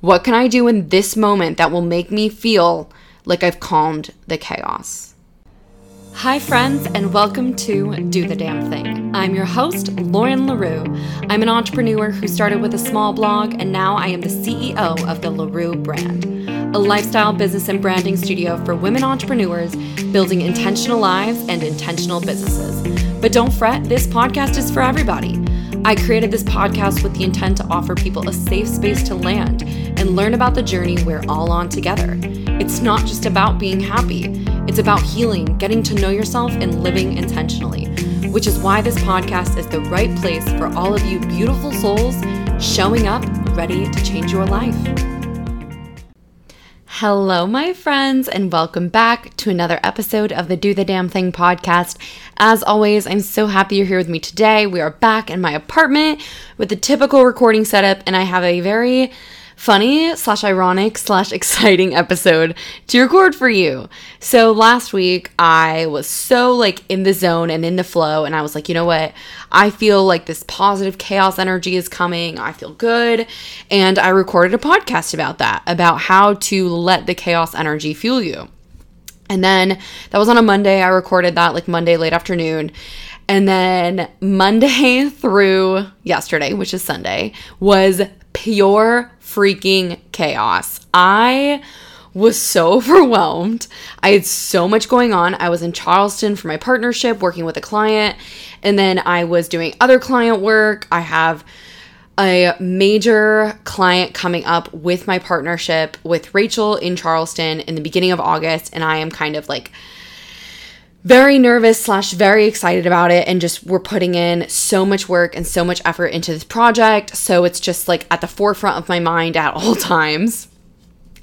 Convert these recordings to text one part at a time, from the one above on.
What can I do in this moment that will make me feel like I've calmed the chaos? Hi, friends, and welcome to Do the Damn Thing. I'm your host, Lauren LaRue. I'm an entrepreneur who started with a small blog, and now I am the CEO of the LaRue brand, a lifestyle business and branding studio for women entrepreneurs building intentional lives and intentional businesses. But don't fret, this podcast is for everybody. I created this podcast with the intent to offer people a safe space to land and learn about the journey we're all on together. It's not just about being happy. It's about healing, getting to know yourself, and living intentionally, which is why this podcast is the right place for all of you beautiful souls showing up ready to change your life. Hello, my friends, and welcome back to another episode of the Do the Damn Thing podcast. As always, I'm so happy you're here with me today. We are back in my apartment with the typical recording setup, and I have a very funny slash ironic slash exciting episode to record for you. So last week I was so like in the zone and in the flow, and I was like, you know what? I feel like this positive chaos energy is coming. I feel good. And I recorded a podcast about that, about how to let the chaos energy fuel you. And then that was on a Monday. I recorded that like Monday late afternoon. And then Monday through yesterday, which is Sunday, was pure freaking chaos. I was so overwhelmed. I had so much going on. I was in Charleston for my partnership, working with a client, and then I was doing other client work. I have a major client coming up with my partnership with Rachel in Charleston in the beginning of August, and I am kind of like very nervous slash very excited about it and just we're putting in so much work and so much effort into this project. So it's just like at the forefront of my mind at all times.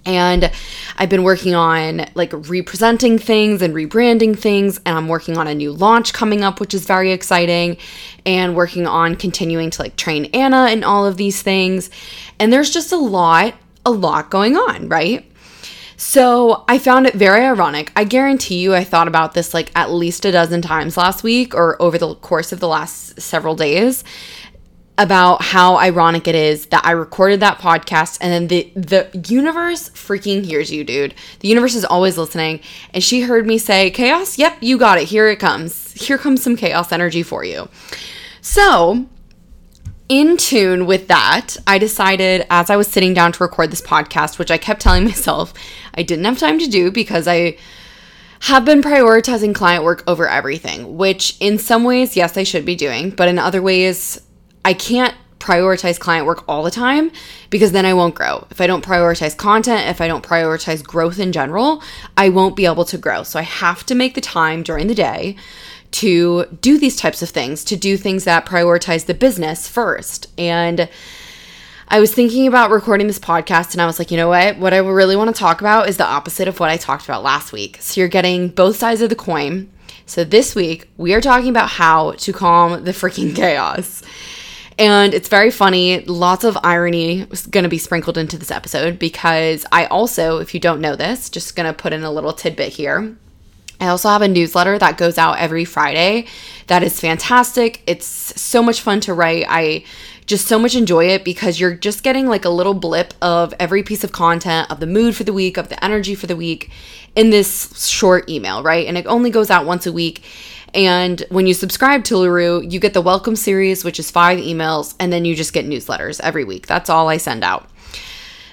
And I've been working on like representing things and rebranding things and I'm working on a new launch coming up which is very exciting and working on continuing to like train Anna and all of these things. And there's just a lot a lot going on, right? So I found it very ironic. I guarantee you, I thought about this like at least a dozen times last week or over the course of the last several days about how ironic it is that I recorded that podcast and then the the universe freaking hears you, dude. The universe is always listening and she heard me say, "Chaos? Yep, you got it. Here it comes. Here comes some chaos energy for you." So, in tune with that, I decided as I was sitting down to record this podcast, which I kept telling myself I didn't have time to do because I have been prioritizing client work over everything, which in some ways, yes, I should be doing, but in other ways, I can't prioritize client work all the time because then I won't grow. If I don't prioritize content, if I don't prioritize growth in general, I won't be able to grow. So I have to make the time during the day to do these types of things, to do things that prioritize the business first. And I was thinking about recording this podcast and I was like, you know what? What I really want to talk about is the opposite of what I talked about last week. So you're getting both sides of the coin. So this week, we are talking about how to calm the freaking chaos. And it's very funny. Lots of irony is going to be sprinkled into this episode because I also, if you don't know this, just going to put in a little tidbit here. I also have a newsletter that goes out every Friday that is fantastic. It's so much fun to write. I just so much enjoy it because you're just getting like a little blip of every piece of content, of the mood for the week, of the energy for the week in this short email, right? And it only goes out once a week. And when you subscribe to LaRue, you get the welcome series, which is five emails, and then you just get newsletters every week. That's all I send out.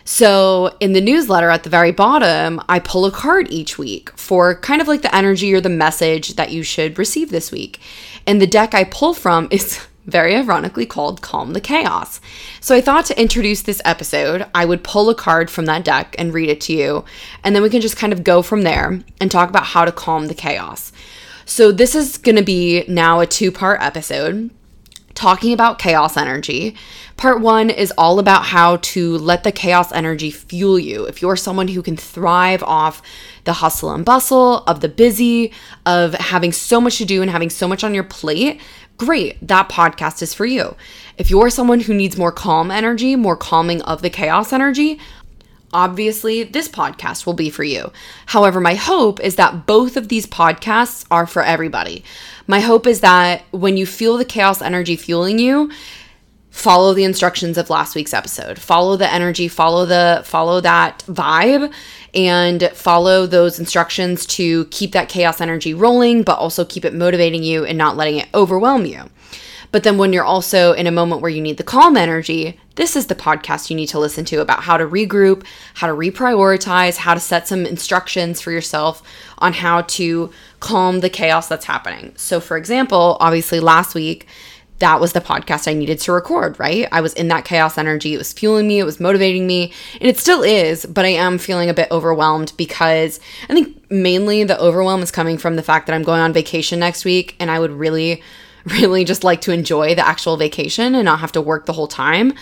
So, in the newsletter at the very bottom, I pull a card each week for kind of like the energy or the message that you should receive this week. And the deck I pull from is very ironically called Calm the Chaos. So, I thought to introduce this episode, I would pull a card from that deck and read it to you. And then we can just kind of go from there and talk about how to calm the chaos. So, this is going to be now a two part episode talking about chaos energy. Part one is all about how to let the chaos energy fuel you. If you're someone who can thrive off the hustle and bustle of the busy, of having so much to do and having so much on your plate, great, that podcast is for you. If you're someone who needs more calm energy, more calming of the chaos energy, obviously this podcast will be for you. However, my hope is that both of these podcasts are for everybody. My hope is that when you feel the chaos energy fueling you, follow the instructions of last week's episode. Follow the energy, follow the follow that vibe and follow those instructions to keep that chaos energy rolling, but also keep it motivating you and not letting it overwhelm you. But then when you're also in a moment where you need the calm energy, this is the podcast you need to listen to about how to regroup, how to reprioritize, how to set some instructions for yourself on how to calm the chaos that's happening. So, for example, obviously last week, that was the podcast I needed to record, right? I was in that chaos energy. It was fueling me, it was motivating me, and it still is, but I am feeling a bit overwhelmed because I think mainly the overwhelm is coming from the fact that I'm going on vacation next week and I would really really just like to enjoy the actual vacation and not have to work the whole time.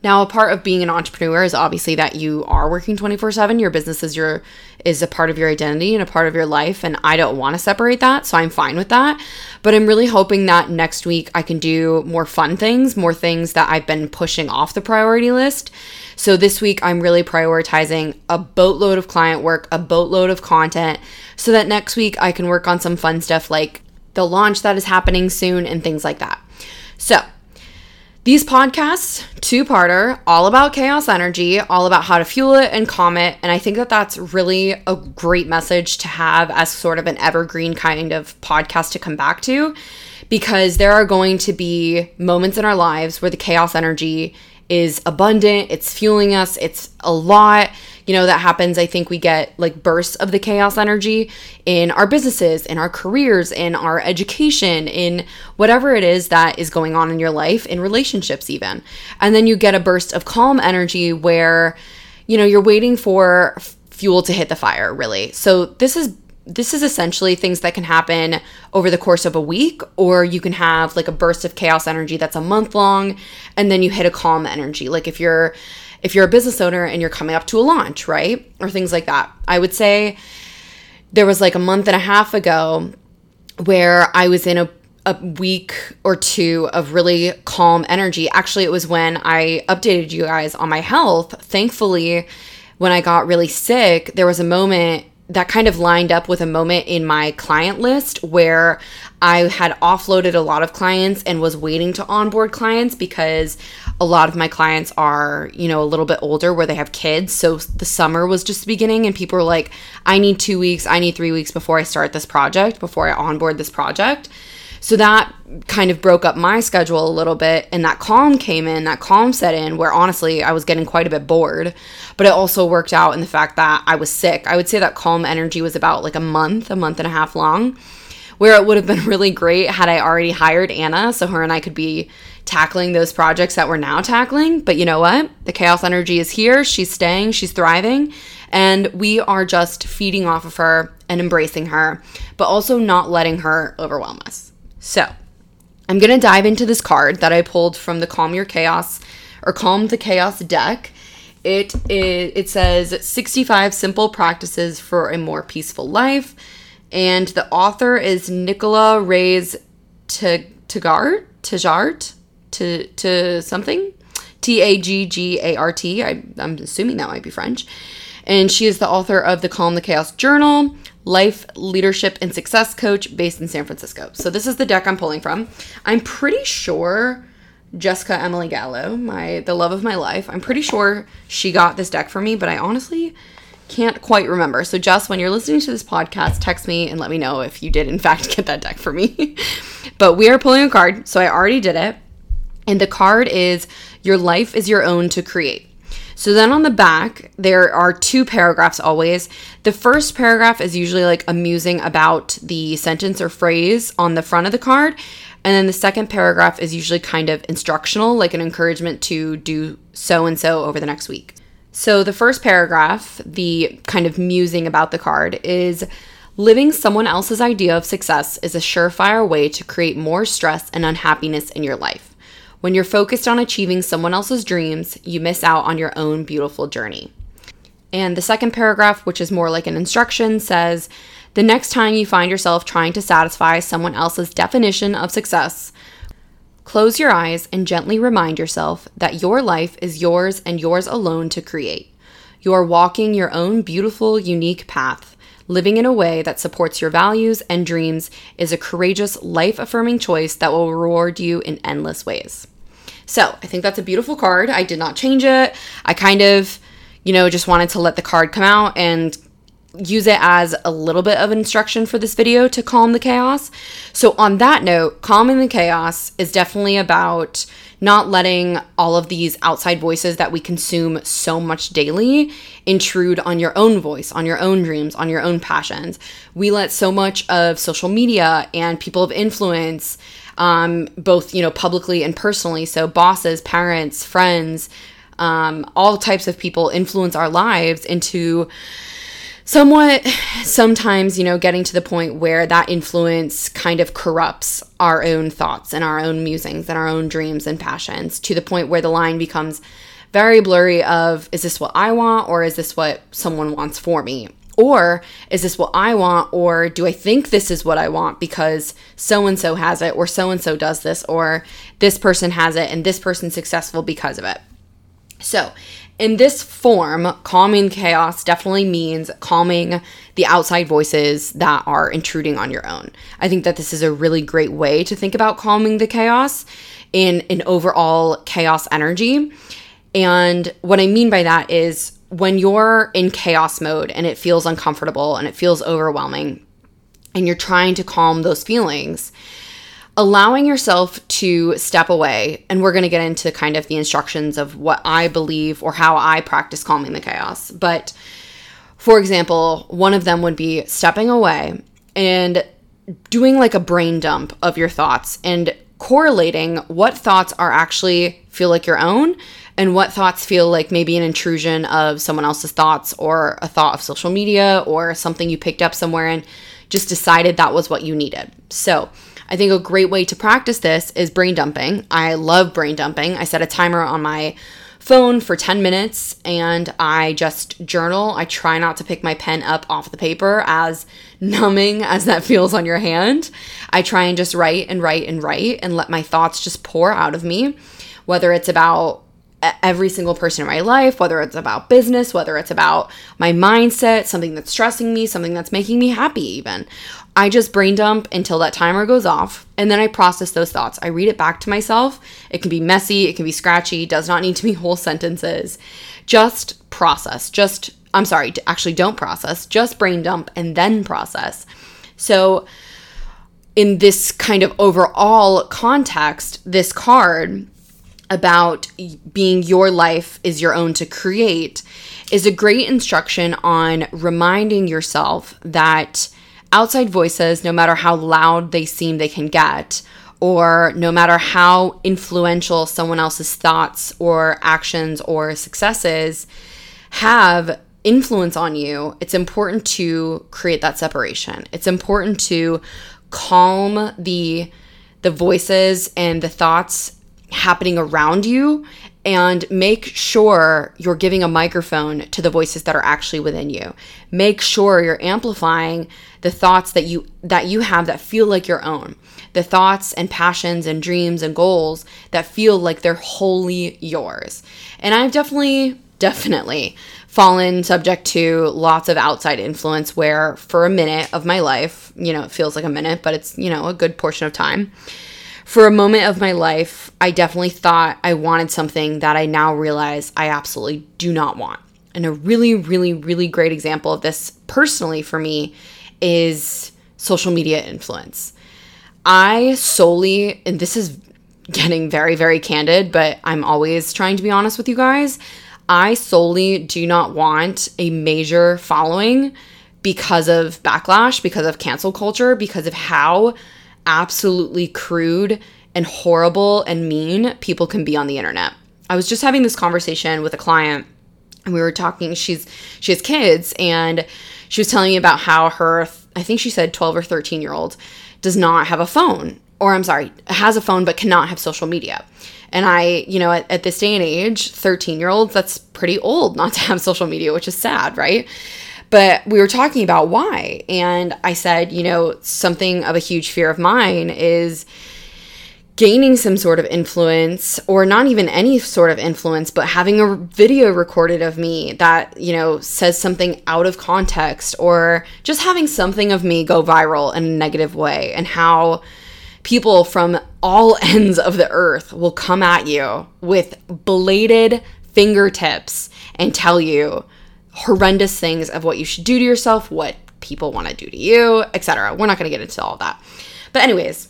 Now, a part of being an entrepreneur is obviously that you are working 24/7. Your business is your is a part of your identity and a part of your life, and I don't want to separate that, so I'm fine with that. But I'm really hoping that next week I can do more fun things, more things that I've been pushing off the priority list. So this week I'm really prioritizing a boatload of client work, a boatload of content, so that next week I can work on some fun stuff like the launch that is happening soon, and things like that. So, these podcasts, two parter, all about chaos energy, all about how to fuel it and calm it. And I think that that's really a great message to have as sort of an evergreen kind of podcast to come back to because there are going to be moments in our lives where the chaos energy is abundant, it's fueling us, it's a lot you know, that happens. I think we get like bursts of the chaos energy in our businesses, in our careers, in our education, in whatever it is that is going on in your life, in relationships, even. And then you get a burst of calm energy where, you know, you're waiting for fuel to hit the fire, really. So this is this is essentially things that can happen over the course of a week, or you can have like a burst of chaos energy that's a month long, and then you hit a calm energy. Like if you're if you're a business owner and you're coming up to a launch, right? Or things like that. I would say there was like a month and a half ago where I was in a a week or two of really calm energy. Actually, it was when I updated you guys on my health. Thankfully, when I got really sick, there was a moment that kind of lined up with a moment in my client list where I had offloaded a lot of clients and was waiting to onboard clients because a lot of my clients are, you know, a little bit older where they have kids. So the summer was just beginning and people were like, I need two weeks, I need three weeks before I start this project, before I onboard this project. So that kind of broke up my schedule a little bit, and that calm came in, that calm set in, where honestly I was getting quite a bit bored. But it also worked out in the fact that I was sick. I would say that calm energy was about like a month, a month and a half long, where it would have been really great had I already hired Anna so her and I could be tackling those projects that we're now tackling. But you know what? The chaos energy is here. She's staying, she's thriving, and we are just feeding off of her and embracing her, but also not letting her overwhelm us. So, I'm going to dive into this card that I pulled from the Calm Your Chaos or Calm the Chaos deck. It is, it says 65 simple practices for a more peaceful life and the author is Nicola Ries Taggart, Taggart, to to something, T A G G A R T. I'm assuming that might be French, and she is the author of the Calm the Chaos Journal, life, leadership, and success coach based in San Francisco. So this is the deck I'm pulling from. I'm pretty sure Jessica Emily Gallo, my the love of my life, I'm pretty sure she got this deck for me, but I honestly can't quite remember. So Jess, when you're listening to this podcast, text me and let me know if you did in fact get that deck for me. but we are pulling a card, so I already did it. And the card is your life is your own to create. So then on the back, there are two paragraphs always. The first paragraph is usually like a musing about the sentence or phrase on the front of the card. And then the second paragraph is usually kind of instructional, like an encouragement to do so and so over the next week. So the first paragraph, the kind of musing about the card, is living someone else's idea of success is a surefire way to create more stress and unhappiness in your life. When you're focused on achieving someone else's dreams, you miss out on your own beautiful journey. And the second paragraph, which is more like an instruction, says The next time you find yourself trying to satisfy someone else's definition of success, close your eyes and gently remind yourself that your life is yours and yours alone to create. You are walking your own beautiful, unique path. Living in a way that supports your values and dreams is a courageous, life affirming choice that will reward you in endless ways. So I think that's a beautiful card. I did not change it. I kind of, you know, just wanted to let the card come out and use it as a little bit of instruction for this video to calm the chaos. So, on that note, calming the chaos is definitely about not letting all of these outside voices that we consume so much daily intrude on your own voice, on your own dreams, on your own passions. We let so much of social media and people of influence, um, both you know publicly and personally, so bosses, parents, friends, um, all types of people influence our lives into somewhat sometimes, you know, getting to the point where that influence kind of corrupts our own thoughts and our own musings and our own dreams and passions to the point where the line becomes very blurry of is this what I want or is this what someone wants for me? Or is this what I want or do I think this is what I want because so and so has it or so and so does this or this person has it and this person's successful because of it. So, in this form, calming chaos definitely means calming the outside voices that are intruding on your own. I think that this is a really great way to think about calming the chaos in an overall chaos energy. And what I mean by that is when you're in chaos mode and it feels uncomfortable and it feels overwhelming and you're trying to calm those feelings, allowing yourself to step away and we're going to get into kind of the instructions of what i believe or how i practice calming the chaos but for example one of them would be stepping away and doing like a brain dump of your thoughts and correlating what thoughts are actually feel like your own and what thoughts feel like maybe an intrusion of someone else's thoughts or a thought of social media or something you picked up somewhere and just decided that was what you needed. So I think a great way to practice this is brain dumping. I love brain dumping. I set a timer on my phone for 10 minutes and I just journal. I try not to pick my pen up off the paper as numbing as that feels on your hand. I try and just write and write and write and let my thoughts just pour out of me, whether it's about every single person in my life, whether it's about business, whether it's about my mindset, something that's stressing me, something that's making me happy, even. I just brain dump until that timer goes off and then I process those thoughts. I read it back to myself. It can be messy, it can be scratchy, does not need to be whole sentences. Just process. Just, I'm sorry, actually don't process, just brain dump and then process. So, in this kind of overall context, this card about being your life is your own to create is a great instruction on reminding yourself that outside voices, no matter how loud they seem they can get, or no matter how influential someone else's thoughts or actions or successes have influence on you, it's important to create that separation. It's important to calm the the voices and the thoughts happening around you and make sure you're giving a microphone to the voices that are actually within you. Make sure you're amplifying the thoughts that you that you have that feel like your own. The thoughts and passions and dreams and goals that feel like they're wholly yours. And I've definitely definitely fallen subject to lots of outside influence where for a minute of my life, you know, it feels like a minute, but it's, you know, a good portion of time for a moment of my life, I definitely thought I wanted something that I now realize I absolutely do not want. And a really, really, really great example of this personally for me is social media influence. I solely, and this is getting very, very candid, but I'm always trying to be honest with you guys. I solely do not want a major following because of backlash, because of cancel culture, because of how absolutely crude and horrible and mean people can be on the internet. I was just having this conversation with a client and we were talking she's she has kids and she was telling me about how her I think she said 12 or 13 year old does not have a phone or I'm sorry, has a phone but cannot have social media. And I, you know, at, at this day and age, 13 year olds, that's pretty old not to have social media, which is sad, right? But we were talking about why. And I said, you know, something of a huge fear of mine is gaining some sort of influence or not even any sort of influence but having a video recorded of me that you know says something out of context or just having something of me go viral in a negative way and how people from all ends of the earth will come at you with bladed fingertips and tell you horrendous things of what you should do to yourself, what people want to do to you, etc. We're not going to get into all of that. But anyways,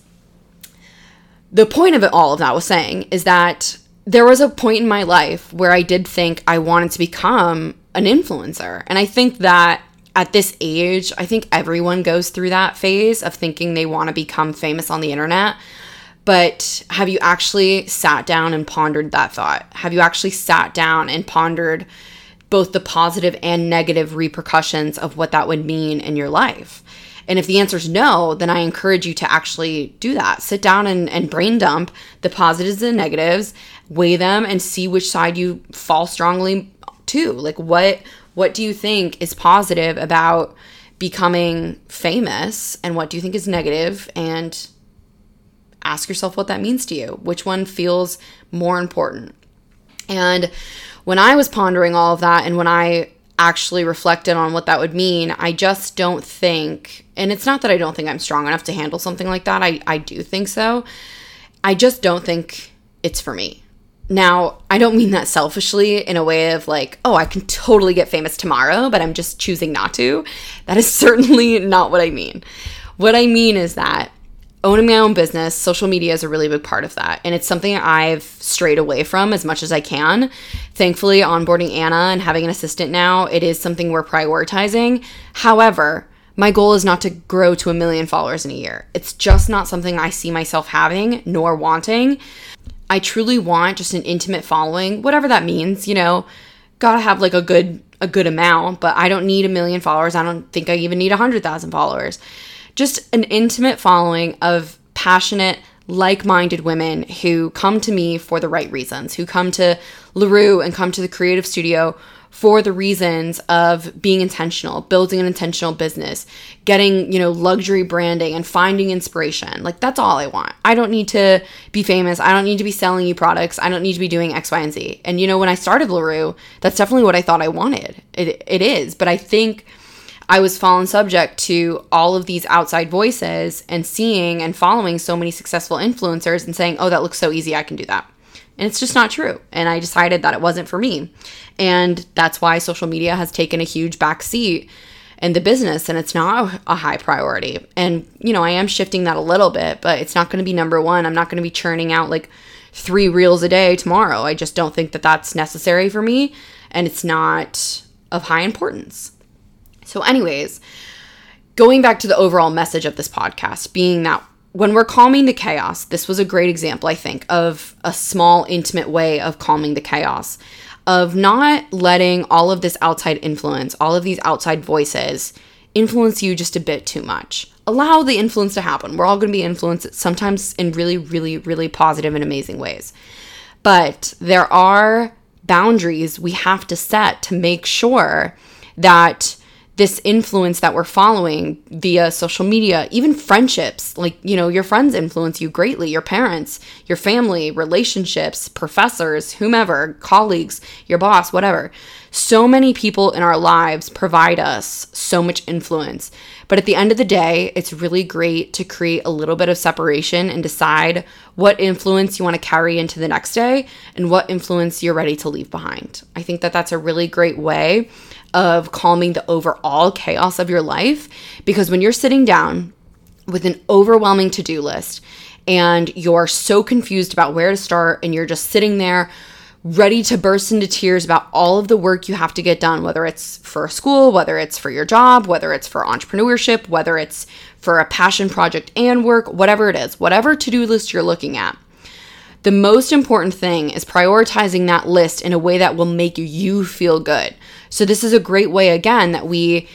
the point of it all of that was saying is that there was a point in my life where I did think I wanted to become an influencer. And I think that at this age, I think everyone goes through that phase of thinking they want to become famous on the internet. But have you actually sat down and pondered that thought? Have you actually sat down and pondered both the positive and negative repercussions of what that would mean in your life? And if the answer is no, then I encourage you to actually do that. Sit down and, and brain dump the positives and negatives, weigh them, and see which side you fall strongly to. Like what what do you think is positive about becoming famous and what do you think is negative and ask yourself what that means to you. Which one feels more important? And when I was pondering all of that and when I actually reflected on what that would mean, I just don't think, and it's not that I don't think I'm strong enough to handle something like that. I, I do think so. I just don't think it's for me. Now, I don't mean that selfishly in a way of like, oh, I can totally get famous tomorrow, but I'm just choosing not to. That is certainly not what I mean. What I mean is that owning my own business, social media is a really big part of that. And it's something I've strayed away from as much as I can. Thankfully, onboarding Anna and having an assistant now, it is something we're prioritizing. However, my goal is not to grow to a million followers in a year. It's just not something I see myself having nor wanting. I truly want just an intimate following, whatever that means, you know, gotta have like a good a good amount, but I don't need a million followers. I don't think I even need a hundred thousand followers. Just an intimate following of passionate, like-minded women who come to me for the right reasons, who come to LaRue and come to the creative studio for the reasons of being intentional, building an intentional business, getting, you know, luxury branding and finding inspiration. Like that's all I want. I don't need to be famous. I don't need to be selling you products. I don't need to be doing X, Y, and Z. And you know, when I started LaRue, that's definitely what I thought I wanted. It, it is. But I think I was fallen subject to all of these outside voices and seeing and following so many successful influencers and saying, oh, that looks so easy. I can do that. And it's just not true. And I decided that it wasn't for me. And that's why social media has taken a huge back seat in the business and it's not a high priority. And, you know, I am shifting that a little bit, but it's not going to be number one. I'm not going to be churning out like three reels a day tomorrow. I just don't think that that's necessary for me. And it's not of high importance. So, anyways, going back to the overall message of this podcast being that when we're calming the chaos, this was a great example, I think, of a small, intimate way of calming the chaos, of not letting all of this outside influence, all of these outside voices influence you just a bit too much. Allow the influence to happen. We're all going to be influenced sometimes in really, really, really positive and amazing ways. But there are boundaries we have to set to make sure that this influence that we're following via social media, even friendships, like, you know, your friends influence you greatly, your parents, your family, relationships, professors, whomever, colleagues, your boss, whatever. So many people in our lives provide us so much influence. But at the end of the day, it's really great to create a little bit of separation and decide what influence you want to carry into the next day and what influence you're ready to leave behind. I think that that's a really great way of calming the overall chaos of your life. Because when you're sitting down with an overwhelming to do list and you're so confused about where to start and you're just sitting there ready to burst into tears about all of the work you have to get done, whether it's for school, whether it's for your job, whether it's for entrepreneurship, whether it's for a passion project and work, whatever it is, whatever to do list you're looking at. The most important thing is prioritizing that list in a way that will make you feel good. So, this is a great way, again, that we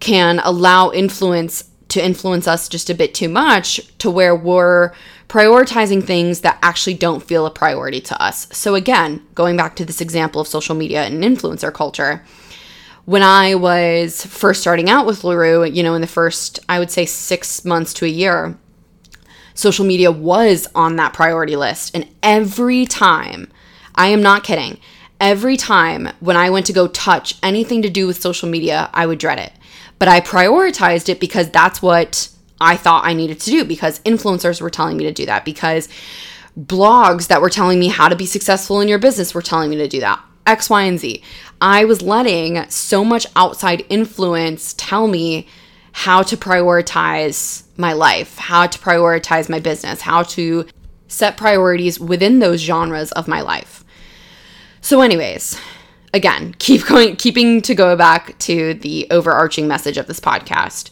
can allow influence to influence us just a bit too much to where we're prioritizing things that actually don't feel a priority to us. So, again, going back to this example of social media and influencer culture, when I was first starting out with LaRue, you know, in the first, I would say six months to a year, social media was on that priority list. And every time, I am not kidding, every time when I went to go touch anything to do with social media, I would dread it. But I prioritized it because that's what I thought I needed to do because influencers were telling me to do that, because blogs that were telling me how to be successful in your business were telling me to do that. X, Y, and Z. I was letting so much outside influence tell me how to prioritize my life, how to prioritize my business, how to set priorities within those genres of my life. So, anyways, again, keep going, keeping to go back to the overarching message of this podcast.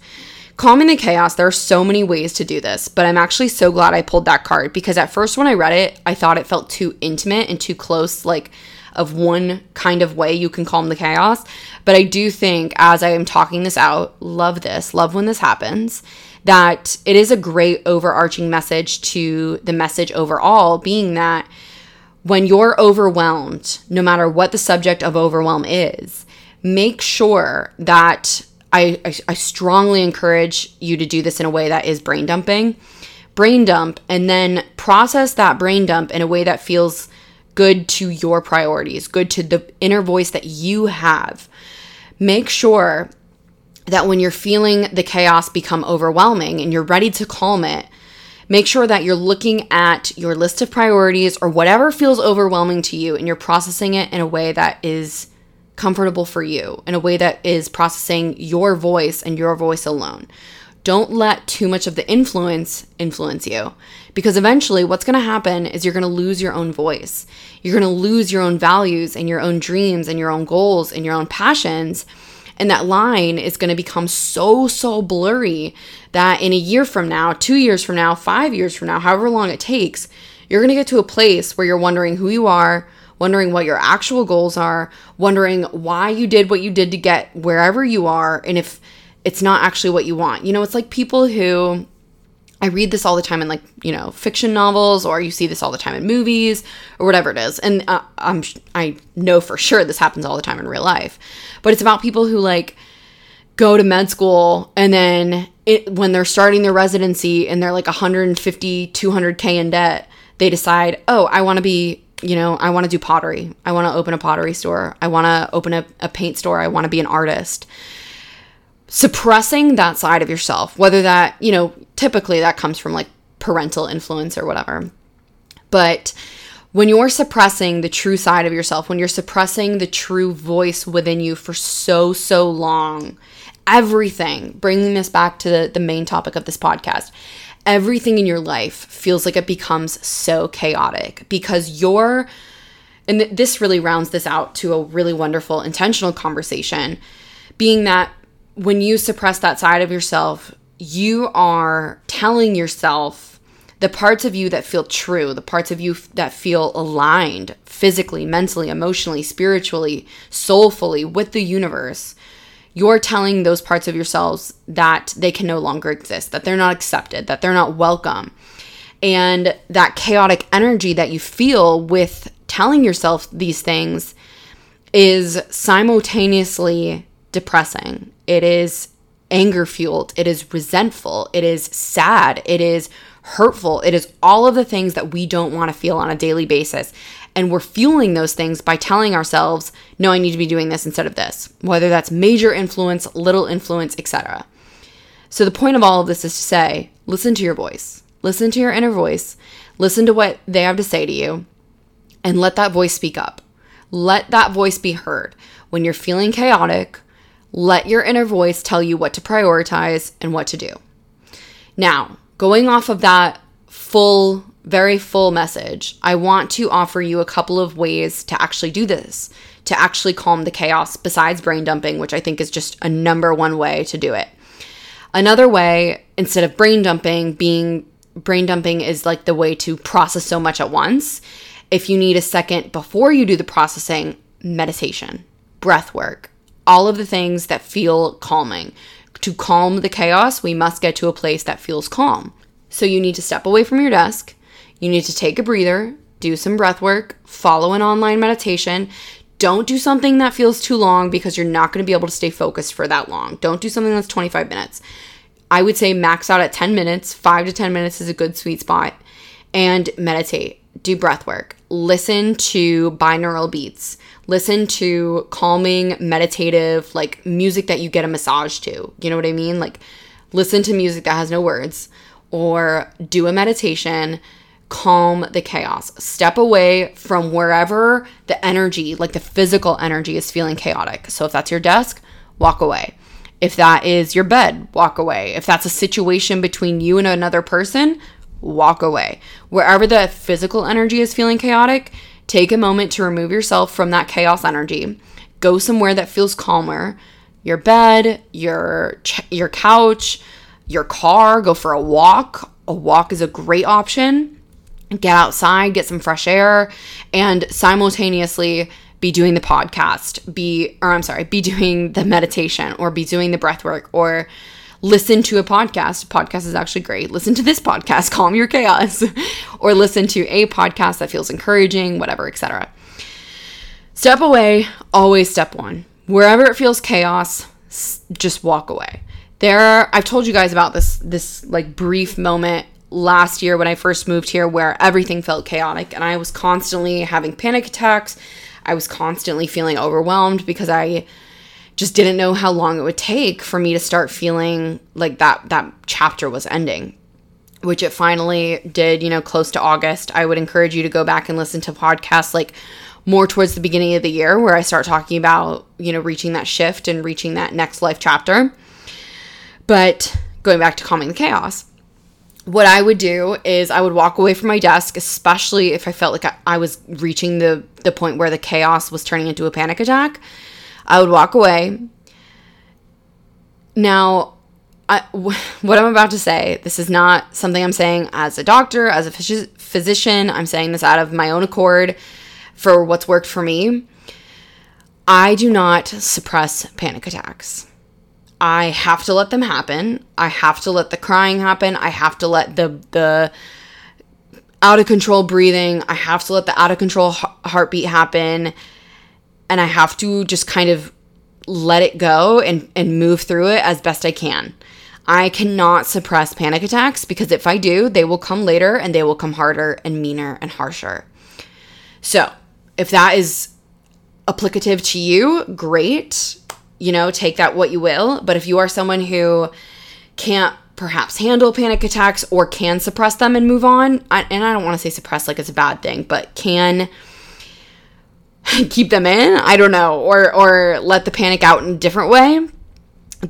Calm in the chaos, there are so many ways to do this, but I'm actually so glad I pulled that card because at first when I read it, I thought it felt too intimate and too close, like of one kind of way you can calm the chaos. But I do think as I am talking this out, love this, love when this happens, that it is a great overarching message to the message overall being that when you're overwhelmed, no matter what the subject of overwhelm is, make sure that I, I, I strongly encourage you to do this in a way that is brain dumping. Brain dump and then process that brain dump in a way that feels good to your priorities, good to the inner voice that you have. Make sure that when you're feeling the chaos become overwhelming and you're ready to calm it, make sure that you're looking at your list of priorities or whatever feels overwhelming to you and you're processing it in a way that is comfortable for you, in a way that is processing your voice and your voice alone. Don't let too much of the influence influence you because eventually what's going to happen is you're going to lose your own voice. You're going to lose your own values and your own dreams and your own goals and your own passions. And that line is going to become so, so blurry that in a year from now, two years from now, five years from now, however long it takes, you're going to get to a place where you're wondering who you are, wondering what your actual goals are, wondering why you did what you did to get wherever you are, and if it's not actually what you want. You know, it's like people who I read this all the time in like, you know, fiction novels or you see this all the time in movies or whatever it is. And uh, I'm I know for sure this happens all the time in real life. But it's about people who like go to med school and then it, when they're starting their residency and they're like 150 200k in debt, they decide, "Oh, I want to be you know, I want to do pottery. I want to open a pottery store. I want to open a, a paint store. I want to be an artist suppressing that side of yourself, whether that, you know, typically that comes from like parental influence or whatever. But when you're suppressing the true side of yourself, when you're suppressing the true voice within you for so, so long, everything, bringing this back to the, the main topic of this podcast, everything in your life feels like it becomes so chaotic because you're, and th- this really rounds this out to a really wonderful intentional conversation, being that when you suppress that side of yourself, you are telling yourself the parts of you that feel true, the parts of you that feel aligned physically, mentally, emotionally, spiritually, soulfully with the universe. You're telling those parts of yourselves that they can no longer exist, that they're not accepted, that they're not welcome. And that chaotic energy that you feel with telling yourself these things is simultaneously depressing. It is anger fueled. It is resentful. It is sad. It is hurtful. It is all of the things that we don't want to feel on a daily basis. And we're fueling those things by telling ourselves, no, I need to be doing this instead of this, whether that's major influence, little influence, etc. So the point of all of this is to say, listen to your voice. Listen to your inner voice. Listen to what they have to say to you and let that voice speak up. Let that voice be heard. When you're feeling chaotic, let your inner voice tell you what to prioritize and what to do. Now, going off of that full, very full message, I want to offer you a couple of ways to actually do this, to actually calm the chaos besides brain dumping, which I think is just a number one way to do it. Another way, instead of brain dumping, being brain dumping is like the way to process so much at once. If you need a second before you do the processing, meditation, breath work, all of the things that feel calming. To calm the chaos, we must get to a place that feels calm. So you need to step away from your desk. You need to take a breather, do some breath work, follow an online meditation. Don't do something that feels too long because you're not going to be able to stay focused for that long. Don't do something that's 25 minutes. I would say max out at 10 minutes. 5 to 10 minutes is a good sweet spot. And meditate, do breath work, listen to binaural beats listen to calming, meditative, like music that you get a massage to. You know what I mean? Like listen to music that has no words, or do a meditation, calm the chaos. Step away from wherever the energy, like the physical energy, is feeling chaotic. So if that's your desk, walk away. If that is your bed, walk away. If that's a situation between you and another person, walk away. Wherever the physical energy is feeling chaotic, take a moment to remove yourself from that chaos energy. Go somewhere that feels calmer. Your bed, your ch- your couch, your car, go for a walk. A walk is a great option. Get outside, get some fresh air, and simultaneously be doing the podcast, be, or I'm sorry, be doing the meditation or be doing the breath work or listen to a podcast. Podcast is actually great. Listen to this podcast, Calm Your Chaos, or listen to a podcast that feels encouraging, whatever, etc. Step away, always step one. Wherever it feels chaos, just walk away. There I've told you guys about this this like brief moment last year when I first moved here where everything felt chaotic and I was constantly having panic attacks. I was constantly feeling overwhelmed because I just didn't know how long it would take for me to start feeling like that that chapter was ending which it finally did you know close to august i would encourage you to go back and listen to podcasts like more towards the beginning of the year where i start talking about you know reaching that shift and reaching that next life chapter but going back to calming the chaos what I would do is I would walk away from my desk, especially if I felt like I, I, was reaching the the point where the chaos was turning into a panic attack. I would walk away. Now, I, what I'm about to say, this is not something I'm saying as a doctor, as a phys- physician. I'm saying this out of my own accord for what's worked for me. I do not suppress panic attacks. I have to let them happen. I have to let the crying happen. I have to let the the out of control breathing. I have to let the out of control heartbeat happen and I have to just kind of let it go and, and move through it as best I can. I cannot suppress panic attacks because if I do, they will come later and they will come harder and meaner and harsher. So, if that is applicative to you, great. You know, take that what you will. But if you are someone who can't perhaps handle panic attacks or can suppress them and move on, and I don't want to say suppress like it's a bad thing, but can keep them in i don't know or or let the panic out in a different way.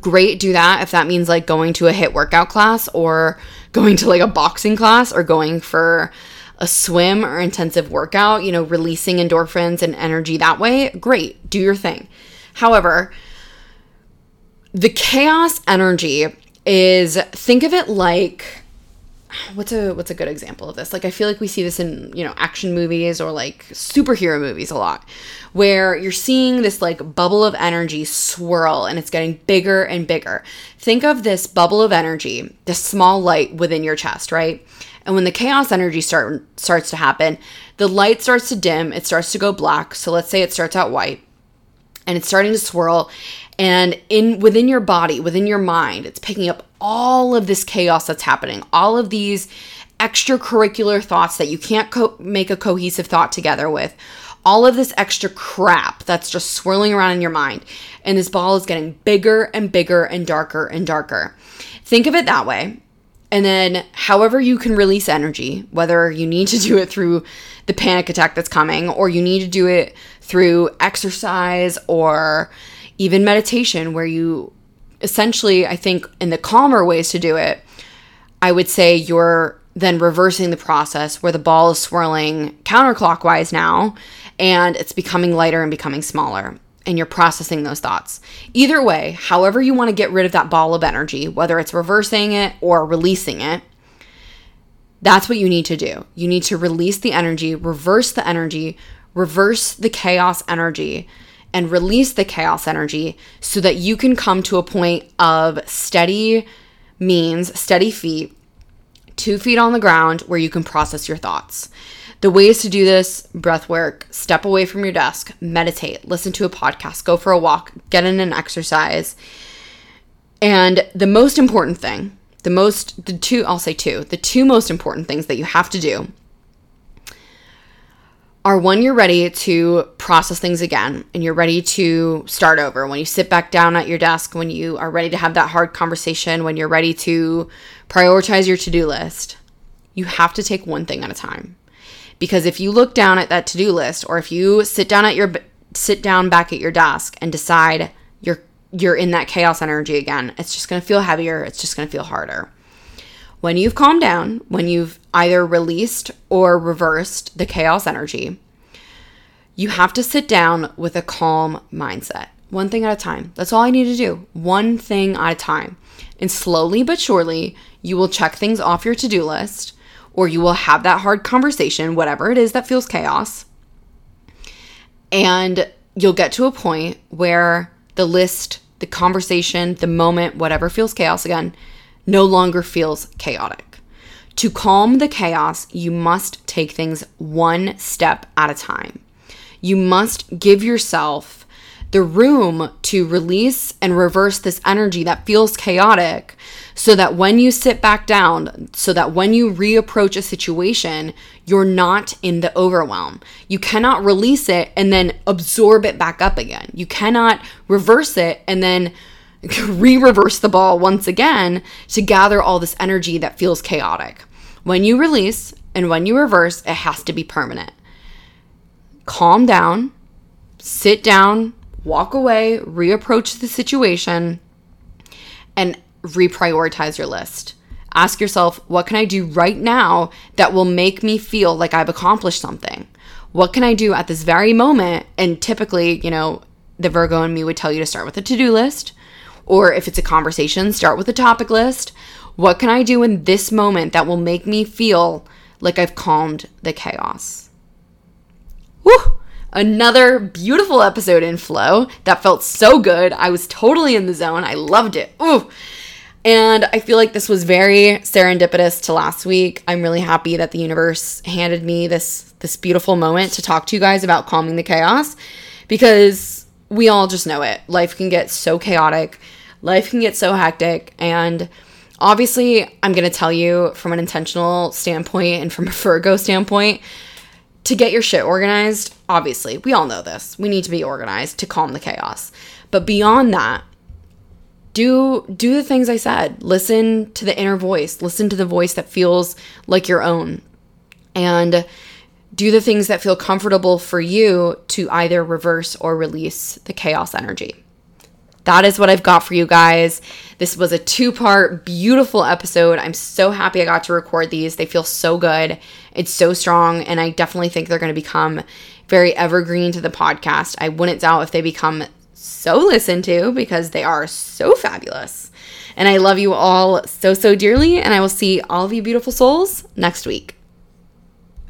Great do that if that means like going to a HIIT workout class or going to like a boxing class or going for a swim or intensive workout you know releasing endorphins and energy that way. Great do your thing. However the chaos energy is think of it like what's a what's a good example of this? Like i feel like we see this in you know action movies or like superhero movies a lot where you're seeing this like bubble of energy swirl and it's getting bigger and bigger. Think of this bubble of energy this small light within your chest right? And when the chaos energy start starts to happen the light starts to dim it starts to go black. So let's say it starts out white and it's starting to swirl and in within your body within your mind it's picking up all of this chaos that's happening all of these extracurricular thoughts that you can't co- make a cohesive thought together with all of this extra crap that's just swirling around in your mind and this ball is getting bigger and bigger and darker and darker. Think of it that way. And then, however, you can release energy, whether you need to do it through the panic attack that's coming, or you need to do it through exercise or even meditation, where you essentially, I think, in the calmer ways to do it, I would say you're then reversing the process where the ball is swirling counterclockwise now and it's becoming lighter and becoming smaller and you're processing those thoughts. Either way, however you want to get rid of that ball of energy, whether it's reversing it or releasing it, that's what you need to do. You need to release the energy, reverse the energy, reverse the chaos energy, and release the chaos energy so that you can come to a point of steady means, steady feet, two feet on the ground where you can process your thoughts. The ways to do this breath work, step away from your desk, meditate, listen to a podcast, go for a walk, get in an exercise. And the most important thing, the most, the two, I'll say two, the two most important things that you have to do are when you're ready to process things again and you're ready to start over. When you sit back down at your desk, when you are ready to have that hard conversation, when you're ready to prioritize your to do list, you have to take one thing at a time. Because if you look down at that to do list or if you sit down at your sit down back at your desk and decide you're you're in that chaos energy again, it's just going to feel heavier, it's just going to feel harder. When you've calmed down, when you've either released or reversed the chaos energy, you have to sit down with a calm mindset. One thing at a time. That's all I need to do. One thing at a time. And slowly but surely, you will check things off your to do list or you will have that hard conversation, whatever it is that feels chaos. And you'll get to a point where the list, the conversation, the moment, whatever feels chaos again, no longer feels chaotic. To calm the chaos, you must take things one step at a time. You must give yourself the room to release and reverse this energy that feels chaotic so that when you sit back down, so that when you reapproach a situation, you're not in the overwhelm. You cannot release it and then absorb it back up again. You cannot reverse it and then re reverse the ball once again to gather all this energy that feels chaotic. When you release and when you reverse, it has to be permanent. Calm down, sit down, walk away, reapproach the situation, and reprioritize your list. Ask yourself, what can I do right now that will make me feel like I've accomplished something? What can I do at this very moment? And typically, you know, the Virgo and me would tell you to start with a to do list. Or if it's a conversation, start with a topic list. What can I do in this moment that will make me feel like I've calmed the chaos? Woo! Another beautiful episode in flow that felt so good. I was totally in the zone. I loved it. Ooh. And I feel like this was very serendipitous to last week. I'm really happy that the universe handed me this this beautiful moment to talk to you guys about calming the chaos because we all just know it. Life can get so chaotic. Life can get so hectic and obviously I'm going to tell you from an intentional standpoint and from a Virgo standpoint to get your shit organized. Obviously, we all know this. We need to be organized to calm the chaos. But beyond that, do do the things I said. Listen to the inner voice. Listen to the voice that feels like your own. And do the things that feel comfortable for you to either reverse or release the chaos energy. That is what I've got for you guys. This was a two part, beautiful episode. I'm so happy I got to record these. They feel so good. It's so strong. And I definitely think they're going to become very evergreen to the podcast. I wouldn't doubt if they become so listened to because they are so fabulous. And I love you all so, so dearly. And I will see all of you beautiful souls next week.